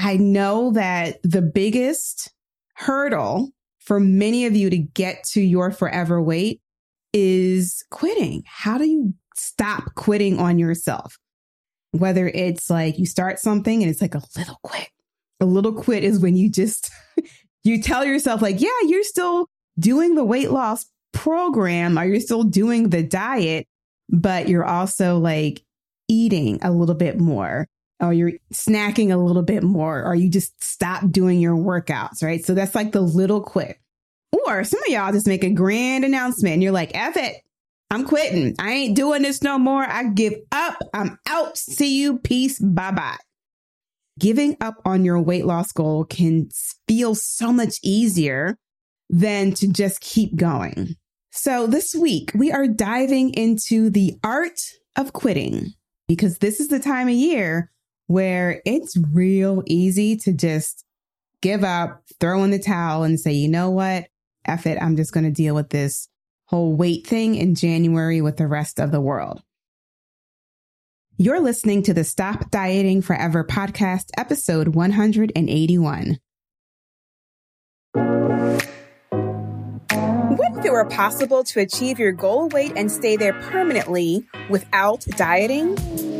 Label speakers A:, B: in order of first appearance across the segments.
A: I know that the biggest hurdle for many of you to get to your forever weight is quitting. How do you stop quitting on yourself? Whether it's like you start something and it's like a little quit. A little quit is when you just, you tell yourself like, yeah, you're still doing the weight loss program or you're still doing the diet, but you're also like eating a little bit more or you're snacking a little bit more or you just stop doing your workouts, right? So that's like the little quit. Or some of y'all just make a grand announcement and you're like, F it. I'm quitting. I ain't doing this no more. I give up. I'm out. See you. Peace. Bye bye. Giving up on your weight loss goal can feel so much easier than to just keep going. So this week we are diving into the art of quitting because this is the time of year where it's real easy to just give up, throw in the towel and say, you know what? F it. I'm just going to deal with this whole weight thing in January with the rest of the world. You're listening to the Stop Dieting Forever podcast, episode 181. What if it were possible to achieve your goal weight and stay there permanently without dieting?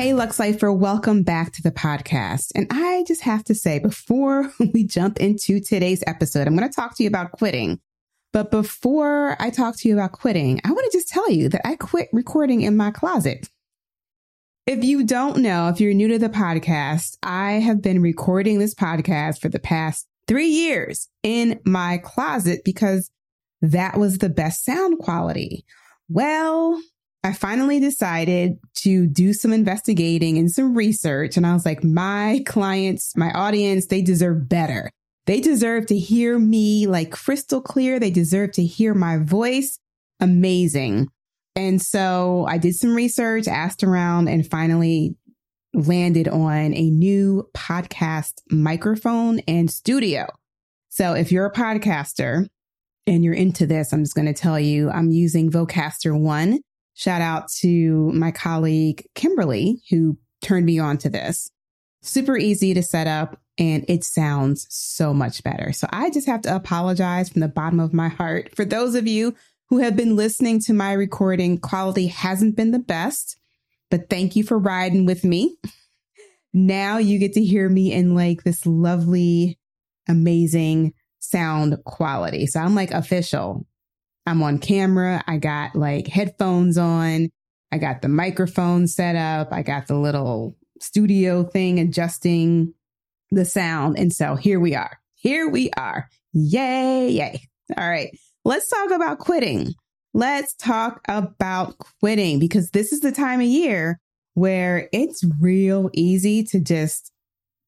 A: Hey, Luxe Lifer, welcome back to the podcast. And I just have to say, before we jump into today's episode, I'm going to talk to you about quitting. But before I talk to you about quitting, I want to just tell you that I quit recording in my closet. If you don't know, if you're new to the podcast, I have been recording this podcast for the past three years in my closet because that was the best sound quality. Well, I finally decided to do some investigating and some research. And I was like, my clients, my audience, they deserve better. They deserve to hear me like crystal clear. They deserve to hear my voice. Amazing. And so I did some research, asked around, and finally landed on a new podcast microphone and studio. So if you're a podcaster and you're into this, I'm just going to tell you I'm using Vocaster One. Shout out to my colleague Kimberly, who turned me on to this. Super easy to set up and it sounds so much better. So I just have to apologize from the bottom of my heart for those of you who have been listening to my recording. Quality hasn't been the best, but thank you for riding with me. Now you get to hear me in like this lovely, amazing sound quality. So I'm like official. I'm on camera. I got like headphones on. I got the microphone set up. I got the little studio thing adjusting the sound. And so here we are. Here we are. Yay, yay. All right. Let's talk about quitting. Let's talk about quitting because this is the time of year where it's real easy to just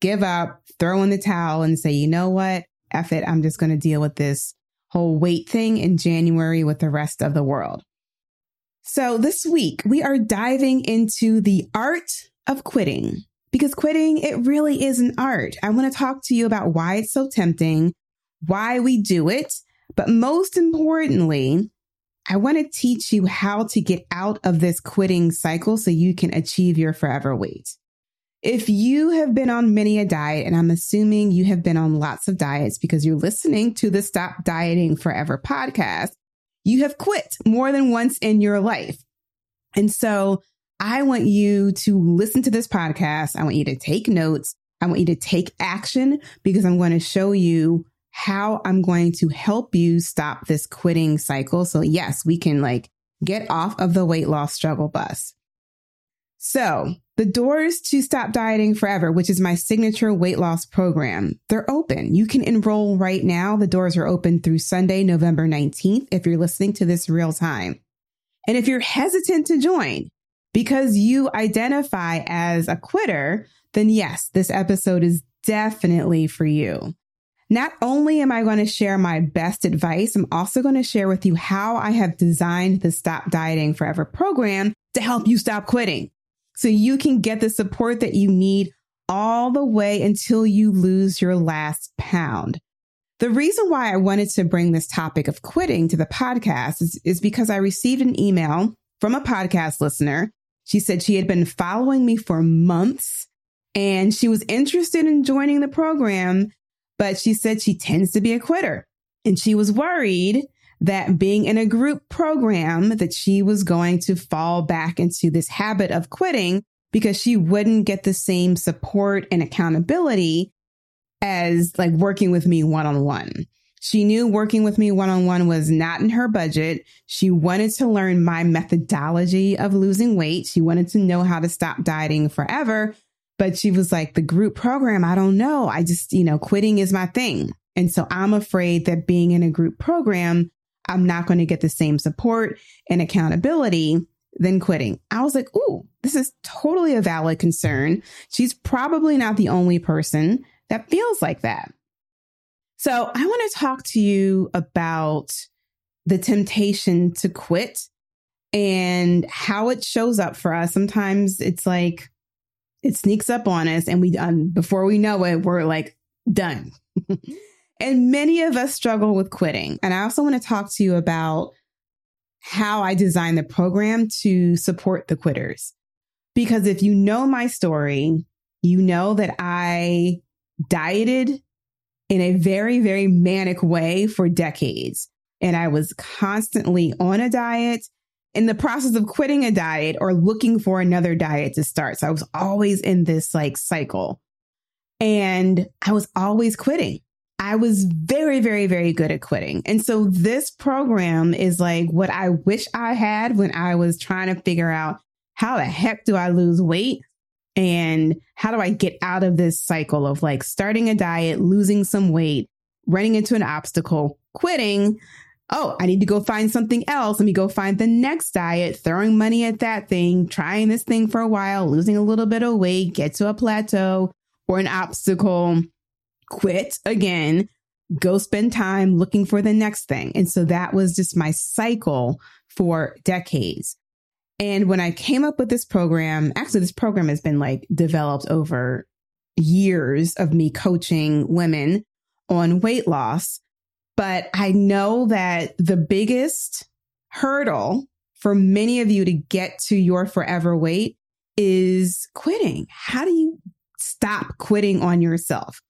A: give up, throw in the towel and say, you know what? F it. I'm just going to deal with this whole weight thing in January with the rest of the world. So this week we are diving into the art of quitting because quitting, it really is an art. I want to talk to you about why it's so tempting, why we do it, but most importantly, I want to teach you how to get out of this quitting cycle so you can achieve your forever weight. If you have been on many a diet, and I'm assuming you have been on lots of diets because you're listening to the Stop Dieting Forever podcast, you have quit more than once in your life. And so I want you to listen to this podcast. I want you to take notes. I want you to take action because I'm going to show you how I'm going to help you stop this quitting cycle. So yes, we can like get off of the weight loss struggle bus. So the doors to Stop Dieting Forever, which is my signature weight loss program, they're open. You can enroll right now. The doors are open through Sunday, November 19th, if you're listening to this real time. And if you're hesitant to join because you identify as a quitter, then yes, this episode is definitely for you. Not only am I going to share my best advice, I'm also going to share with you how I have designed the Stop Dieting Forever program to help you stop quitting so you can get the support that you need all the way until you lose your last pound. The reason why I wanted to bring this topic of quitting to the podcast is, is because I received an email from a podcast listener. She said she had been following me for months and she was interested in joining the program, but she said she tends to be a quitter. And she was worried that being in a group program that she was going to fall back into this habit of quitting because she wouldn't get the same support and accountability as like working with me one on one. She knew working with me one on one was not in her budget. She wanted to learn my methodology of losing weight. She wanted to know how to stop dieting forever. But she was like, the group program, I don't know. I just, you know, quitting is my thing. And so I'm afraid that being in a group program, I'm not going to get the same support and accountability than quitting. I was like, ooh, this is totally a valid concern. She's probably not the only person that feels like that. So I want to talk to you about the temptation to quit and how it shows up for us. Sometimes it's like it sneaks up on us and we um, before we know it, we're like done. and many of us struggle with quitting. And I also want to talk to you about how I designed the program to support the quitters. Because if you know my story, you know that I dieted in a very, very manic way for decades. And I was constantly on a diet in the process of quitting a diet or looking for another diet to start. So I was always in this like cycle and I was always quitting. I was very, very, very good at quitting. And so this program is like what I wish I had when I was trying to figure out how the heck do I lose weight and how do I get out of this cycle of like starting a diet, losing some weight, running into an obstacle, quitting? Oh, I need to go find something else. Let me go find the next diet, throwing money at that thing, trying this thing for a while, losing a little bit of weight, get to a plateau or an obstacle, quit again, go spend time looking for the next thing. And so that was just my cycle for decades. And when I came up with this program, actually, this program has been like developed over years of me coaching women on weight loss. But I know that the biggest hurdle for many of you to get to your forever weight is quitting. How do you stop quitting on yourself?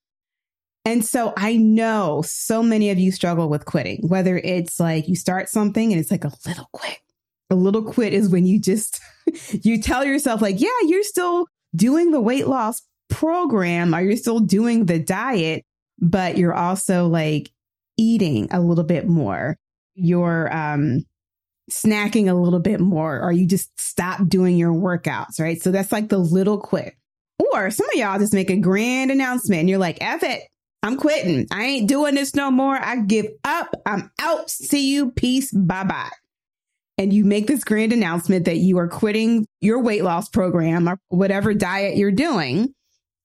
A: And so I know so many of you struggle with quitting, whether it's like you start something and it's like a little quit, a little quit is when you just, you tell yourself like, yeah, you're still doing the weight loss program or you're still doing the diet, but you're also like eating a little bit more. You're, um, snacking a little bit more or you just stop doing your workouts, right? So that's like the little quit. Or some of y'all just make a grand announcement and you're like, F it. I'm quitting. I ain't doing this no more. I give up. I'm out. See you. Peace. Bye bye and you make this grand announcement that you are quitting your weight loss program or whatever diet you're doing,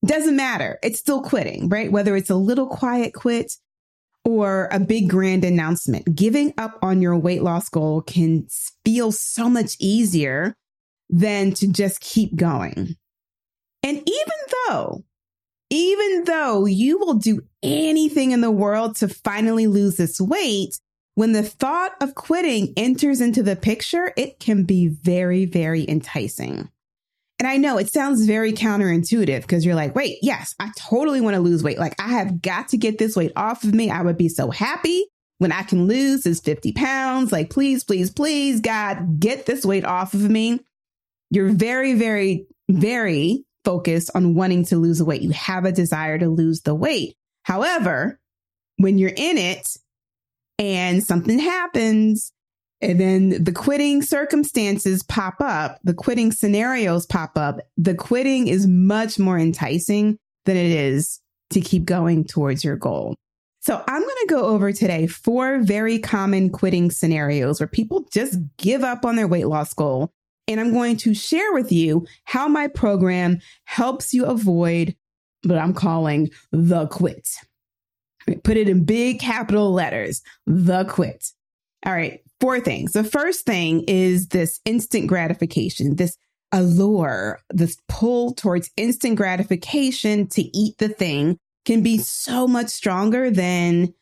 A: doesn't matter. It's still quitting, right? Whether it's a little quiet quit or a big grand announcement, giving up on your weight loss goal can feel so much easier than to just keep going. And even though, even though you will do anything in the world to finally lose this weight, when the thought of quitting enters into the picture, it can be very, very enticing. And I know it sounds very counterintuitive because you're like, wait, yes, I totally want to lose weight. Like I have got to get this weight off of me. I would be so happy when I can lose this 50 pounds. Like, please, please, please, God, get this weight off of me. You're very, very, very focused on wanting to lose the weight. You have a desire to lose the weight. However, when you're in it, and something happens and then the quitting circumstances pop up, the quitting scenarios pop up, the quitting is much more enticing than it is to keep going towards your goal. So I'm going to go over today four very common quitting scenarios where people just give up on their weight loss goal. And I'm going to share with you how my program helps you avoid what I'm calling the quit. Put it in big capital letters, the quit. All right, four things. The first thing is this instant gratification, this allure, this pull towards instant gratification to eat the thing can be so much stronger than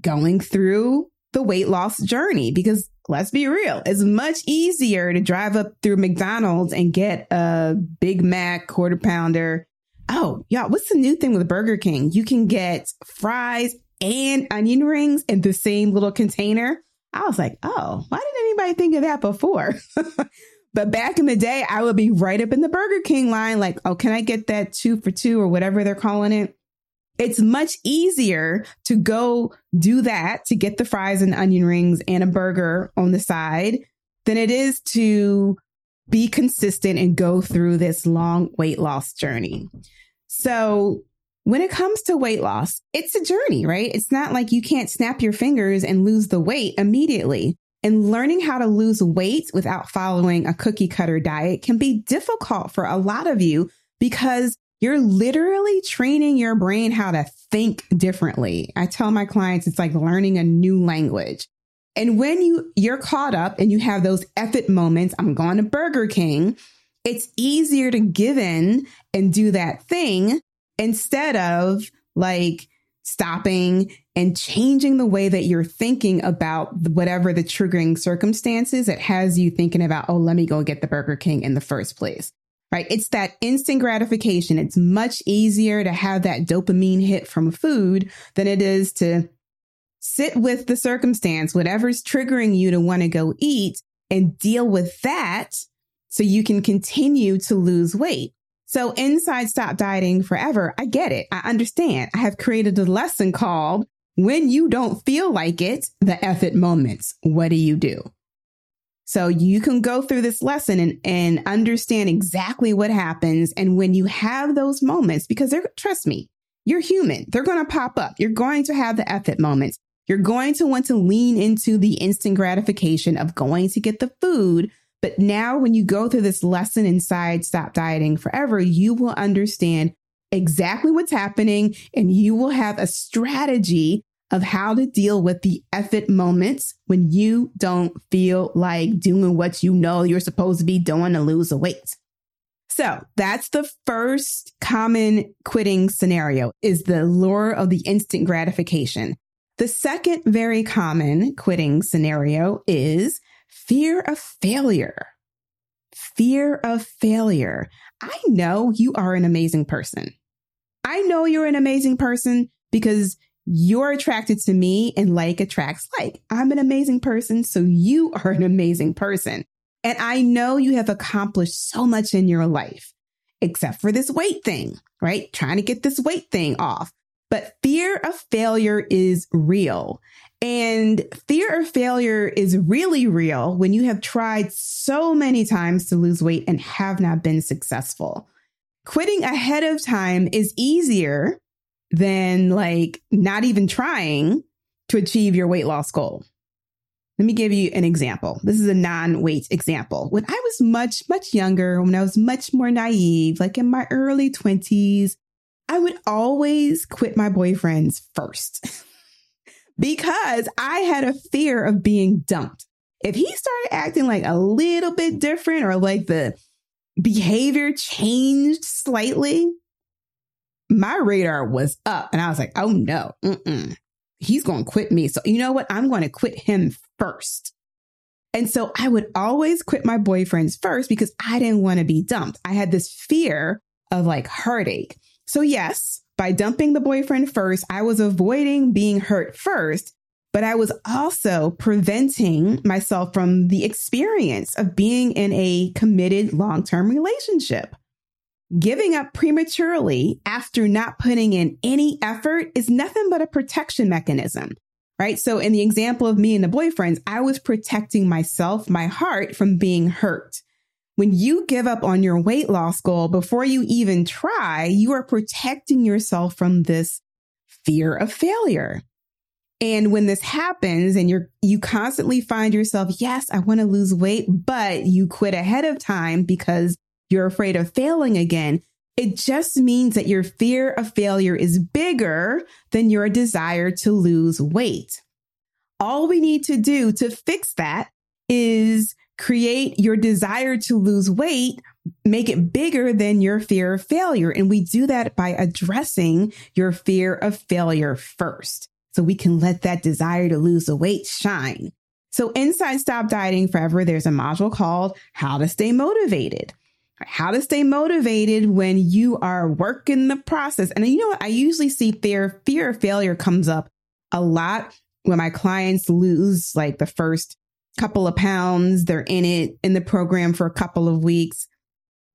A: going through the weight loss journey because let's be real, it's much easier to drive up through McDonald's and get a Big Mac quarter pounder. Oh, y'all, what's the new thing with Burger King? You can get fries and onion rings in the same little container. I was like, oh, why didn't anybody think of that before? but back in the day, I would be right up in the Burger King line, like, oh, can I get that two for two or whatever they're calling it? It's much easier to go do that to get the fries and onion rings and a burger on the side than it is to be consistent and go through this long weight loss journey. So when it comes to weight loss, it's a journey, right? It's not like you can't snap your fingers and lose the weight immediately. And learning how to lose weight without following a cookie cutter diet can be difficult for a lot of you because you're literally training your brain how to think differently. I tell my clients it's like learning a new language. And when you you're caught up and you have those effort moments, I'm going to Burger King, it's easier to give in and do that thing instead of like stopping and changing the way that you're thinking about whatever the triggering circumstances that has you thinking about, oh, let me go get the Burger King in the first place right? It's that instant gratification. It's much easier to have that dopamine hit from food than it is to sit with the circumstance, whatever's triggering you to want to go eat and deal with that so you can continue to lose weight. So inside stop dieting forever. I get it. I understand. I have created a lesson called when you don't feel like it, the effort moments. What do you do? So you can go through this lesson and, and understand exactly what happens. And when you have those moments, because they're, trust me, you're human. They're going to pop up. You're going to have the effort moments. You're going to want to lean into the instant gratification of going to get the food. But now when you go through this lesson inside Stop Dieting Forever, you will understand exactly what's happening and you will have a strategy of how to deal with the effort moments when you don't feel like doing what you know you're supposed to be doing to lose the weight. So that's the first common quitting scenario is the lure of the instant gratification. The second very common quitting scenario is fear of failure. Fear of failure. I know you are an amazing person. I know you're an amazing person because you're attracted to me and like attracts like. I'm an amazing person, so you are an amazing person. And I know you have accomplished so much in your life, except for this weight thing, right? Trying to get this weight thing off. But fear of failure is real. And fear of failure is really real when you have tried so many times to lose weight and have not been successful. Quitting ahead of time is easier than like not even trying to achieve your weight loss goal. Let me give you an example. This is a non weight example. When I was much, much younger, when I was much more naive, like in my early 20s, I would always quit my boyfriends first because I had a fear of being dumped. If he started acting like a little bit different or like the behavior changed slightly, my radar was up and I was like, oh no, mm-mm. he's going to quit me. So you know what? I'm going to quit him first. And so I would always quit my boyfriends first because I didn't want to be dumped. I had this fear of like heartache. So yes, by dumping the boyfriend first, I was avoiding being hurt first, but I was also preventing myself from the experience of being in a committed long-term relationship. Giving up prematurely after not putting in any effort is nothing but a protection mechanism, right? So in the example of me and the boyfriends, I was protecting myself, my heart from being hurt. When you give up on your weight loss goal before you even try, you are protecting yourself from this fear of failure. And when this happens and you're, you constantly find yourself, yes, I want to lose weight, but you quit ahead of time because you're afraid of failing again, It just means that your fear of failure is bigger than your desire to lose weight. All we need to do to fix that is create your desire to lose weight, make it bigger than your fear of failure. And we do that by addressing your fear of failure first. So we can let that desire to lose the weight shine. So inside Stop Dieting Forever, there's a module called How to Stay Motivated. How to stay motivated when you are working the process. And you know what? I usually see fear, fear of failure comes up a lot when my clients lose like the first couple of pounds. They're in it in the program for a couple of weeks.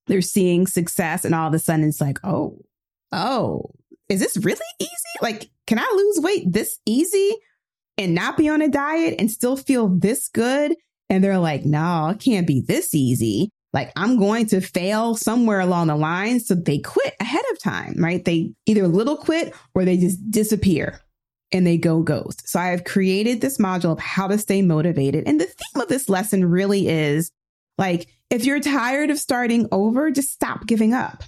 A: They're seeing success and all of a sudden it's like, oh, oh, is this really easy? Like, can I lose weight this easy and not be on a diet and still feel this good? And they're like, no, it can't be this easy like I'm going to fail somewhere along the line. So they quit ahead of time, right? They either little quit or they just disappear and they go ghost. So I have created this module of how to stay motivated. And the theme of this lesson really is like, if you're tired of starting over, just stop giving up.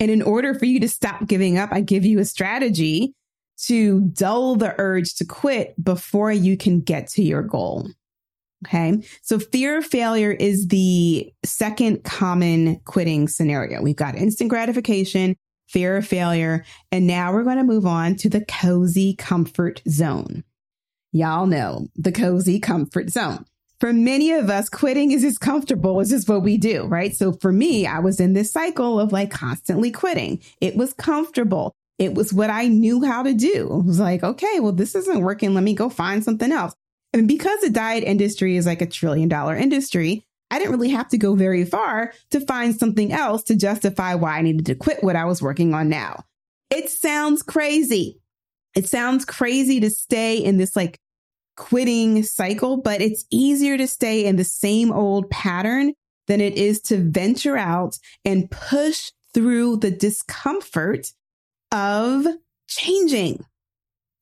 A: And in order for you to stop giving up, I give you a strategy to dull the urge to quit before you can get to your goal. Okay. So fear of failure is the second common quitting scenario. We've got instant gratification, fear of failure, and now we're going to move on to the cozy comfort zone. Y'all know the cozy comfort zone. For many of us, quitting is as comfortable as just what we do, right? So for me, I was in this cycle of like constantly quitting. It was comfortable. It was what I knew how to do. It was like, okay, well, this isn't working. Let me go find something else. And because the diet industry is like a trillion dollar industry, I didn't really have to go very far to find something else to justify why I needed to quit what I was working on now. It sounds crazy. It sounds crazy to stay in this like quitting cycle, but it's easier to stay in the same old pattern than it is to venture out and push through the discomfort of changing.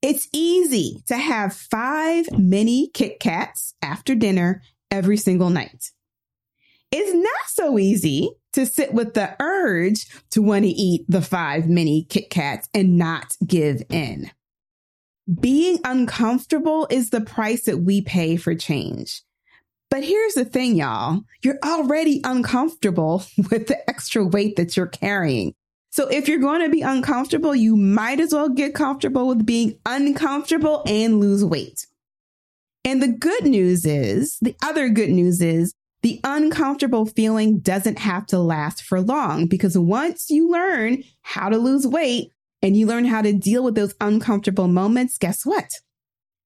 A: It's easy to have five mini Kit Kats after dinner every single night. It's not so easy to sit with the urge to want to eat the five mini Kit Kats and not give in. Being uncomfortable is the price that we pay for change. But here's the thing, y'all. You're already uncomfortable with the extra weight that you're carrying. So if you're going to be uncomfortable, you might as well get comfortable with being uncomfortable and lose weight. And the good news is, the other good news is, the uncomfortable feeling doesn't have to last for long because once you learn how to lose weight and you learn how to deal with those uncomfortable moments, guess what?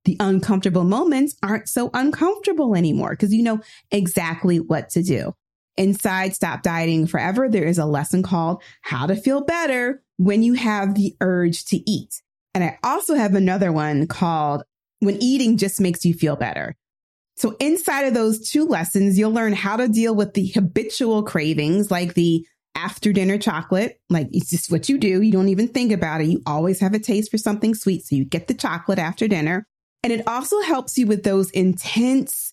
A: The uncomfortable moments aren't so uncomfortable anymore because you know exactly what to do. Inside Stop Dieting Forever, there is a lesson called How to Feel Better When You Have the Urge to Eat. And I also have another one called When Eating Just Makes You Feel Better. So inside of those two lessons, you'll learn how to deal with the habitual cravings like the after dinner chocolate. Like it's just what you do. You don't even think about it. You always have a taste for something sweet. So you get the chocolate after dinner. And it also helps you with those intense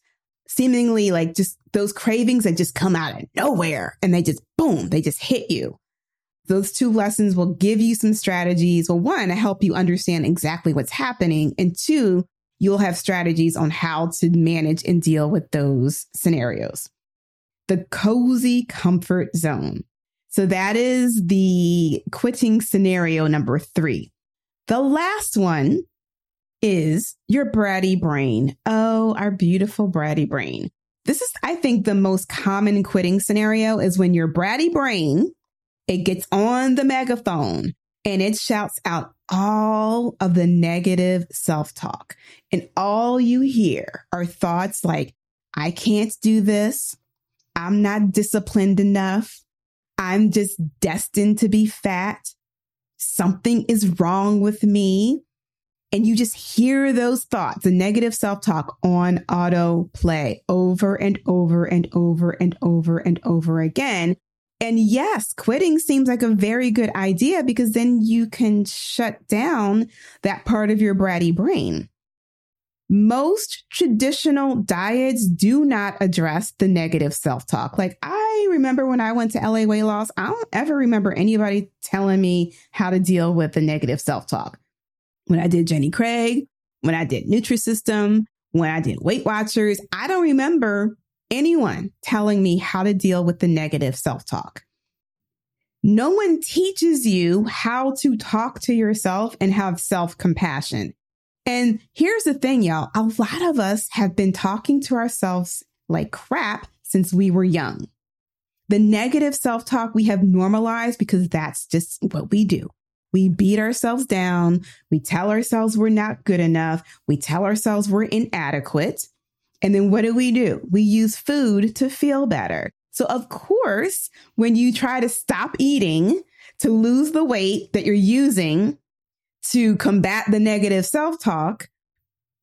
A: seemingly like just those cravings that just come out of nowhere and they just boom, they just hit you. Those two lessons will give you some strategies. Well, one, to help you understand exactly what's happening. And two, you'll have strategies on how to manage and deal with those scenarios. The cozy comfort zone. So that is the quitting scenario number three. The last one is your bratty brain. Oh, our beautiful bratty brain. This is, I think, the most common quitting scenario is when your bratty brain, it gets on the megaphone and it shouts out all of the negative self talk. And all you hear are thoughts like, I can't do this. I'm not disciplined enough. I'm just destined to be fat. Something is wrong with me and you just hear those thoughts, the negative self talk on auto play over and over and over and over and over again. And yes, quitting seems like a very good idea because then you can shut down that part of your bratty brain. most traditional diets do not address the negative self talk. Like I remember when I went to LA weight loss, I don't ever remember anybody telling me how to deal with the negative self talk. When I did Jenny Craig, when I did Nutrisystem, when I did Weight Watchers, I don't remember anyone telling me how to deal with the negative self talk. No one teaches you how to talk to yourself and have self compassion. And here's the thing, y'all. A lot of us have been talking to ourselves like crap since we were young. The negative self talk we have normalized because that's just what we do. We beat ourselves down. We tell ourselves we're not good enough. We tell ourselves we're inadequate. And then what do we do? We use food to feel better. So, of course, when you try to stop eating to lose the weight that you're using to combat the negative self talk,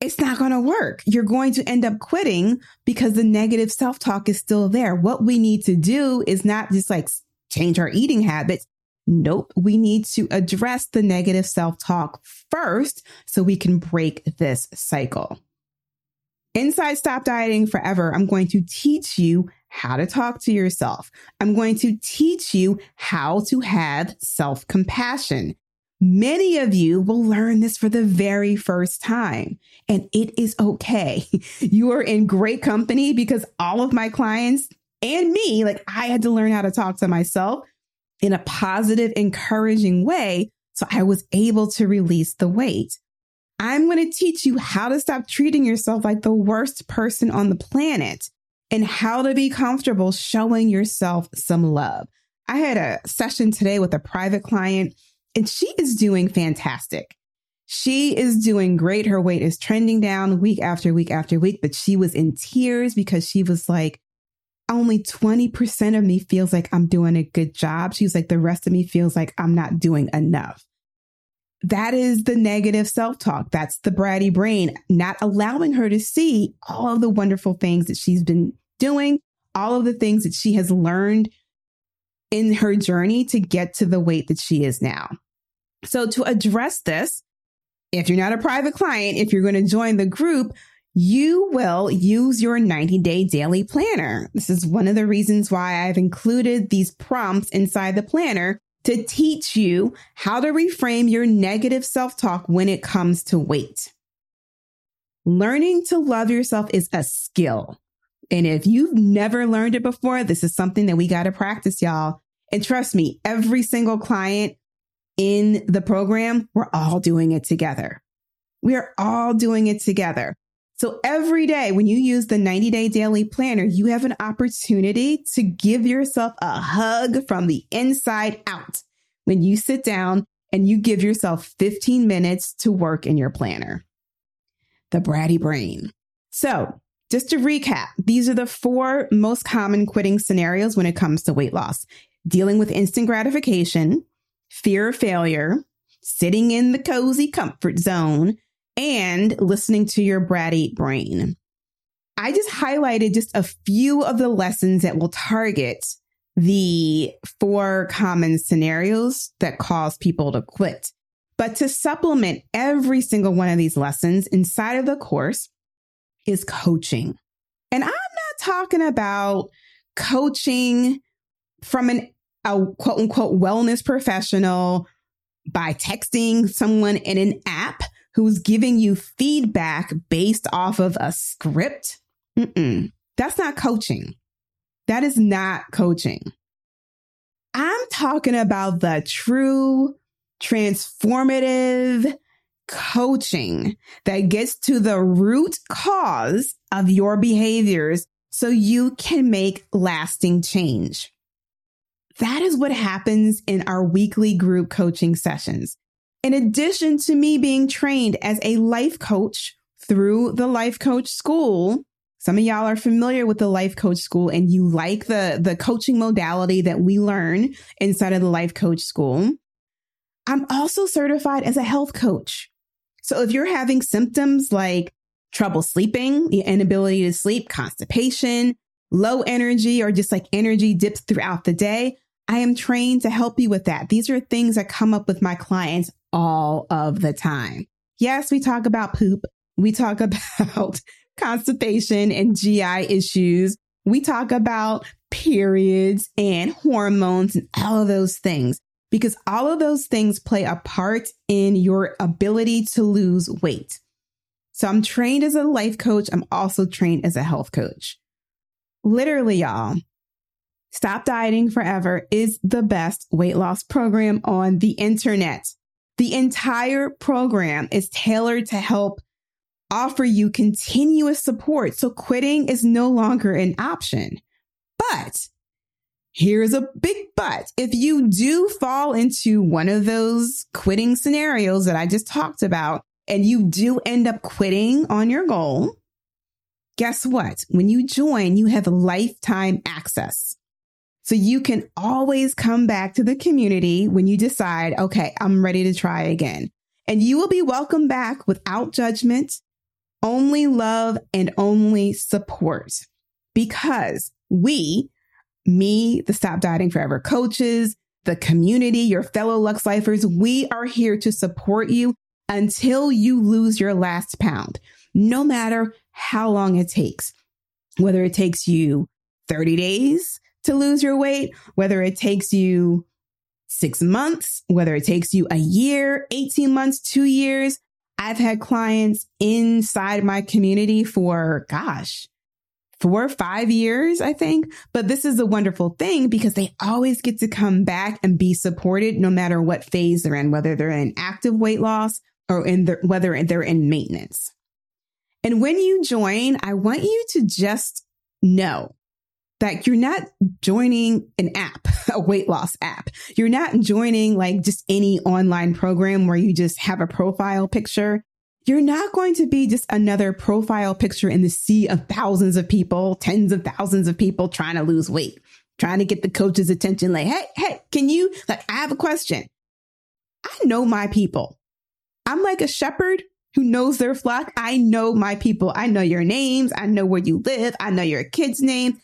A: it's not going to work. You're going to end up quitting because the negative self talk is still there. What we need to do is not just like change our eating habits. Nope. We need to address the negative self talk first so we can break this cycle. Inside Stop Dieting Forever, I'm going to teach you how to talk to yourself. I'm going to teach you how to have self compassion. Many of you will learn this for the very first time, and it is okay. You are in great company because all of my clients and me, like I had to learn how to talk to myself in a positive, encouraging way. So I was able to release the weight. I'm going to teach you how to stop treating yourself like the worst person on the planet and how to be comfortable showing yourself some love. I had a session today with a private client and she is doing fantastic. She is doing great. Her weight is trending down week after week after week, but she was in tears because she was like, only 20% of me feels like I'm doing a good job. She was like, the rest of me feels like I'm not doing enough. That is the negative self talk. That's the bratty brain, not allowing her to see all of the wonderful things that she's been doing, all of the things that she has learned in her journey to get to the weight that she is now. So to address this, if you're not a private client, if you're going to join the group, you will use your 90 day daily planner. This is one of the reasons why I've included these prompts inside the planner to teach you how to reframe your negative self talk when it comes to weight. Learning to love yourself is a skill. And if you've never learned it before, this is something that we got to practice, y'all. And trust me, every single client in the program, we're all doing it together. We are all doing it together. So every day when you use the 90 day daily planner, you have an opportunity to give yourself a hug from the inside out when you sit down and you give yourself 15 minutes to work in your planner. The bratty brain. So just to recap, these are the four most common quitting scenarios when it comes to weight loss dealing with instant gratification, fear of failure, sitting in the cozy comfort zone, and listening to your bratty brain. I just highlighted just a few of the lessons that will target the four common scenarios that cause people to quit. But to supplement every single one of these lessons inside of the course, is coaching. And I'm not talking about coaching from an a quote unquote wellness professional by texting someone in an app who's giving you feedback based off of a script. Mm-mm. That's not coaching. That is not coaching. I'm talking about the true transformative coaching that gets to the root cause of your behaviors so you can make lasting change. That is what happens in our weekly group coaching sessions. In addition to me being trained as a life coach through the life coach school, some of y'all are familiar with the life coach school and you like the, the coaching modality that we learn inside of the life coach school. I'm also certified as a health coach. So if you're having symptoms like trouble sleeping, the inability to sleep, constipation, low energy, or just like energy dips throughout the day, I am trained to help you with that. These are things that come up with my clients all of the time. Yes, we talk about poop. We talk about constipation and GI issues. We talk about periods and hormones and all of those things because all of those things play a part in your ability to lose weight. So I'm trained as a life coach. I'm also trained as a health coach. Literally, y'all, Stop Dieting Forever is the best weight loss program on the internet. The entire program is tailored to help offer you continuous support. So quitting is no longer an option. But here's a big but. If you do fall into one of those quitting scenarios that I just talked about, and you do end up quitting on your goal, guess what? When you join, you have lifetime access. So you can always come back to the community when you decide, okay, I'm ready to try again. And you will be welcome back without judgment, only love and only support because we, me, the Stop Dieting Forever coaches, the community, your fellow Luxe Lifers, we are here to support you until you lose your last pound, no matter how long it takes, whether it takes you 30 days, to lose your weight, whether it takes you six months, whether it takes you a year, 18 months, two years. I've had clients inside my community for, gosh, four or five years, I think. But this is a wonderful thing because they always get to come back and be supported no matter what phase they're in, whether they're in active weight loss or in the, whether they're in maintenance. And when you join, I want you to just know that you're not joining an app, a weight loss app. You're not joining like just any online program where you just have a profile picture. You're not going to be just another profile picture in the sea of thousands of people, tens of thousands of people trying to lose weight, trying to get the coach's attention. Like, hey, hey, can you, like, I have a question. I know my people. I'm like a shepherd who knows their flock. I know my people. I know your names. I know where you live. I know your kids' names.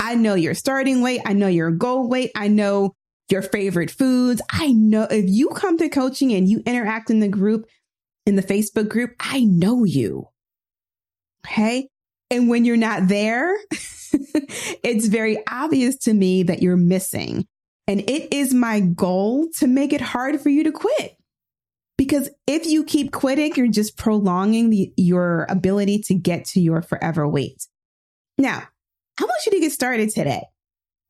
A: I know your starting weight. I know your goal weight. I know your favorite foods. I know if you come to coaching and you interact in the group, in the Facebook group, I know you. Okay. And when you're not there, it's very obvious to me that you're missing. And it is my goal to make it hard for you to quit. Because if you keep quitting, you're just prolonging the, your ability to get to your forever weight. Now, I want you to get started today.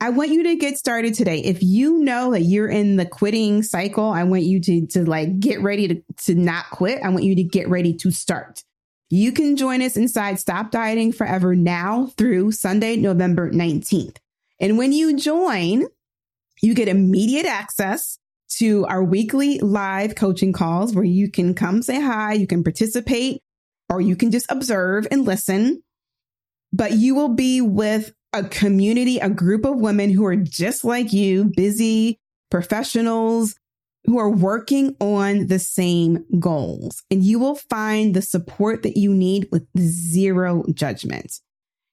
A: I want you to get started today. If you know that you're in the quitting cycle, I want you to, to like get ready to, to not quit. I want you to get ready to start. You can join us inside Stop Dieting Forever now through Sunday, November 19th. And when you join, you get immediate access to our weekly live coaching calls where you can come say hi, you can participate, or you can just observe and listen but you will be with a community, a group of women who are just like you, busy professionals who are working on the same goals. And you will find the support that you need with zero judgment.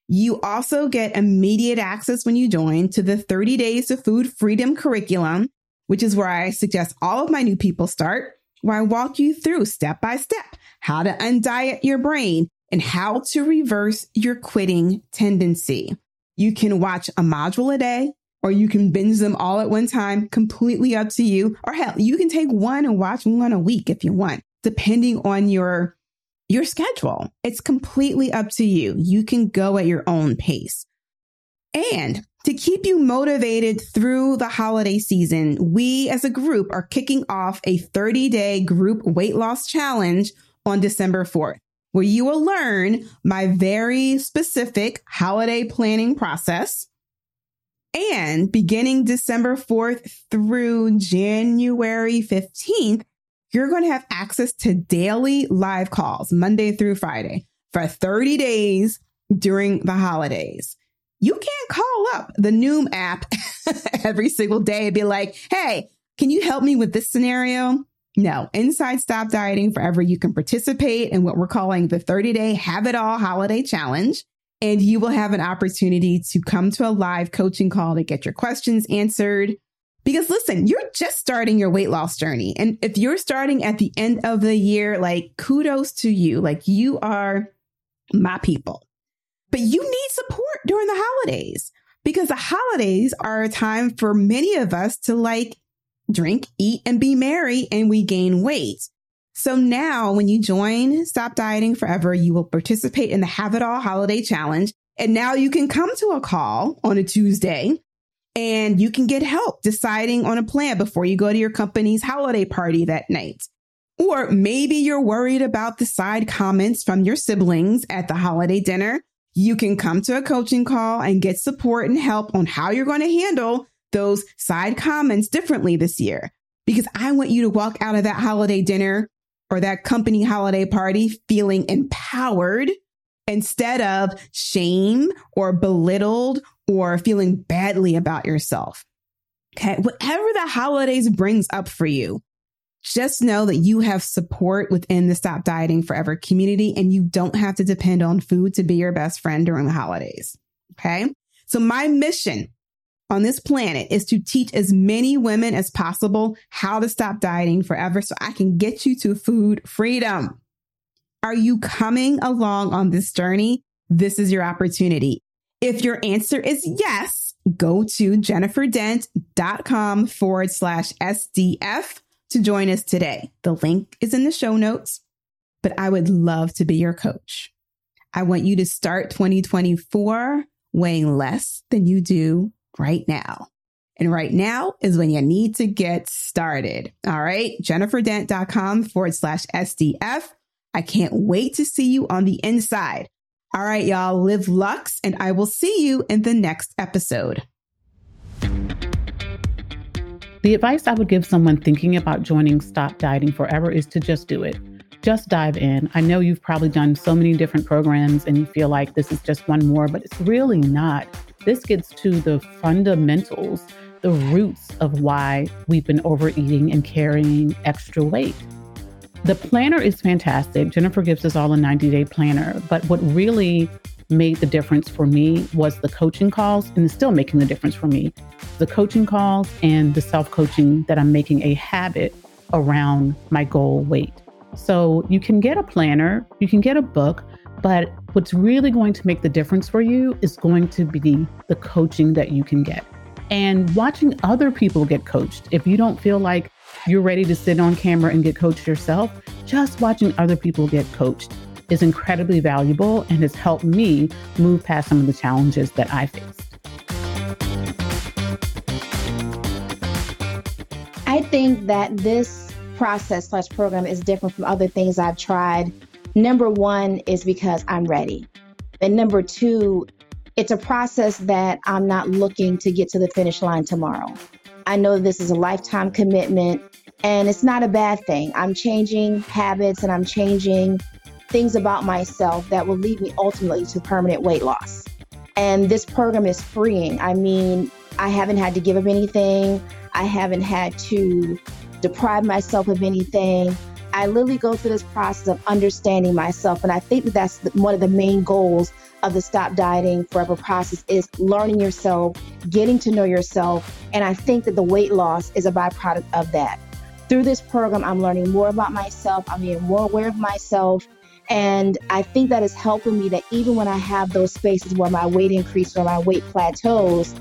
A: You also get immediate access when you join to the 30 days of food freedom curriculum, which is where I suggest all of my new people start, where I walk you through step by step how to undiet your brain, and how to reverse your quitting tendency. You can watch a module a day or you can binge them all at one time, completely up to you. Or hell, you can take one and watch one a week if you want, depending on your your schedule. It's completely up to you. You can go at your own pace. And to keep you motivated through the holiday season, we as a group are kicking off a 30 day group weight loss challenge on December 4th where you will learn my very specific holiday planning process. And beginning December 4th through January 15th, you're going to have access to daily live calls Monday through Friday for 30 days during the holidays. You can't call up the Noom app every single day and be like, Hey, can you help me with this scenario? No, inside Stop Dieting Forever, you can participate in what we're calling the 30 day Have It All Holiday Challenge. And you will have an opportunity to come to a live coaching call to get your questions answered. Because listen, you're just starting your weight loss journey. And if you're starting at the end of the year, like kudos to you. Like you are my people. But you need support during the holidays because the holidays are a time for many of us to like drink, eat, and be merry, and we gain weight. So now when you join Stop Dieting Forever, you will participate in the Have It All Holiday Challenge. And now you can come to a call on a Tuesday and you can get help deciding on a plan before you go to your company's holiday party that night. Or maybe you're worried about the side comments from your siblings at the holiday dinner. You can come to a coaching call and get support and help on how you're going to handle those side comments differently this year. Because I want you to walk out of that holiday dinner or that company holiday party feeling empowered instead of shame or belittled or feeling badly about yourself. Okay. Whatever the holidays brings up for you, just know that you have support within the Stop Dieting Forever community and you don't have to depend on food to be your best friend during the holidays. Okay. So my mission on this planet is to teach as many women as possible how to stop dieting forever so I can get you to food freedom. Are you coming along on this journey? This is your opportunity. If your answer is yes, go to jenniferdent.com forward slash SDF to join us today. The link is in the show notes, but I would love to be your coach. I want you to start 2024 weighing less than you do right now. And right now is when you need to get started. All right. JenniferDent.com forward slash SDF. I can't wait to see you on the inside. All right, y'all live Luxe and I will see you in the next episode.
B: The advice I would give someone thinking about joining Stop Dieting Forever is to just do it. Just dive in. I know you've probably done so many different programs and you feel like this is just one more, but it's really not. This gets to the fundamentals, the roots of why we've been overeating and carrying extra weight. The planner is fantastic. Jennifer gives us all a 90 day planner. But what really made the difference for me was the coaching calls, and it's still making the difference for me. The coaching calls and the self coaching that I'm making a habit around my goal weight. So you can get a planner, you can get a book, but what's really going to make the difference for you is going to be the coaching that you can get and watching other people get coached. If you don't feel like you're ready to sit on camera and get coached yourself, just watching other people get coached is incredibly valuable and has helped me move past some of the challenges that I faced.
C: I think that this process slash program is different from other things I've tried Number one is because I'm ready. And number two, it's a process that I'm not looking to get to the finish line tomorrow. I know this is a lifetime commitment and it's not a bad thing. I'm changing habits and I'm changing things about myself that will lead me ultimately to permanent weight loss. And this program is freeing. I mean, I haven't had to give up anything, I haven't had to deprive myself of anything. I literally go through this process of understanding myself. And I think that that's one of the main goals of the Stop Dieting Forever process is learning yourself, getting to know yourself. And I think that the weight loss is a byproduct of that. Through this program, I'm learning more about myself. I'm being more aware of myself. And I think that is helping me that even when I have those spaces where my weight increases or my weight plateaus,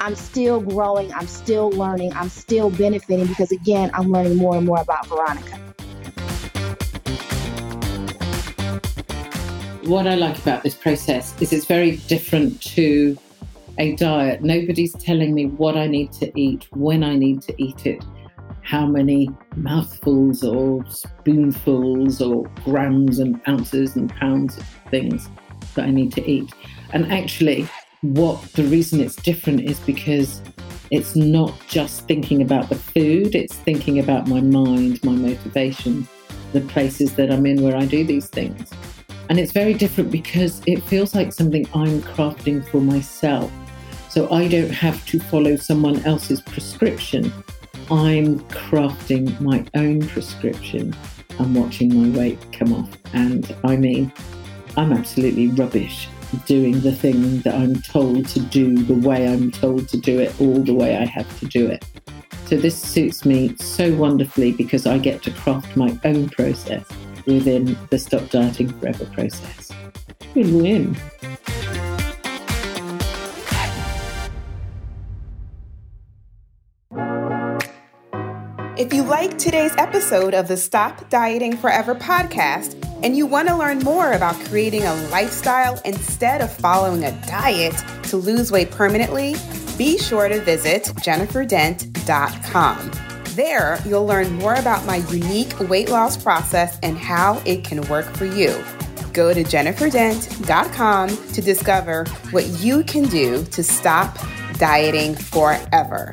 C: I'm still growing, I'm still learning, I'm still benefiting because, again, I'm learning more and more about Veronica.
D: What I like about this process is it's very different to a diet. Nobody's telling me what I need to eat, when I need to eat it, how many mouthfuls or spoonfuls or grams and ounces and pounds of things that I need to eat. And actually, what the reason it's different is because it's not just thinking about the food, it's thinking about my mind, my motivation, the places that I'm in where I do these things. And it's very different because it feels like something I'm crafting for myself. So I don't have to follow someone else's prescription. I'm crafting my own prescription and watching my weight come off. And I mean, I'm absolutely rubbish doing the thing that I'm told to do the way I'm told to do it, all the way I have to do it. So this suits me so wonderfully because I get to craft my own process within the Stop Dieting Forever process. Win win.
A: If you like today's episode of the Stop Dieting Forever podcast and you want to learn more about creating a lifestyle instead of following a diet to lose weight permanently, be sure to visit jenniferdent.com. There, you'll learn more about my unique weight loss process and how it can work for you. Go to jenniferdent.com to discover what you can do to stop dieting forever.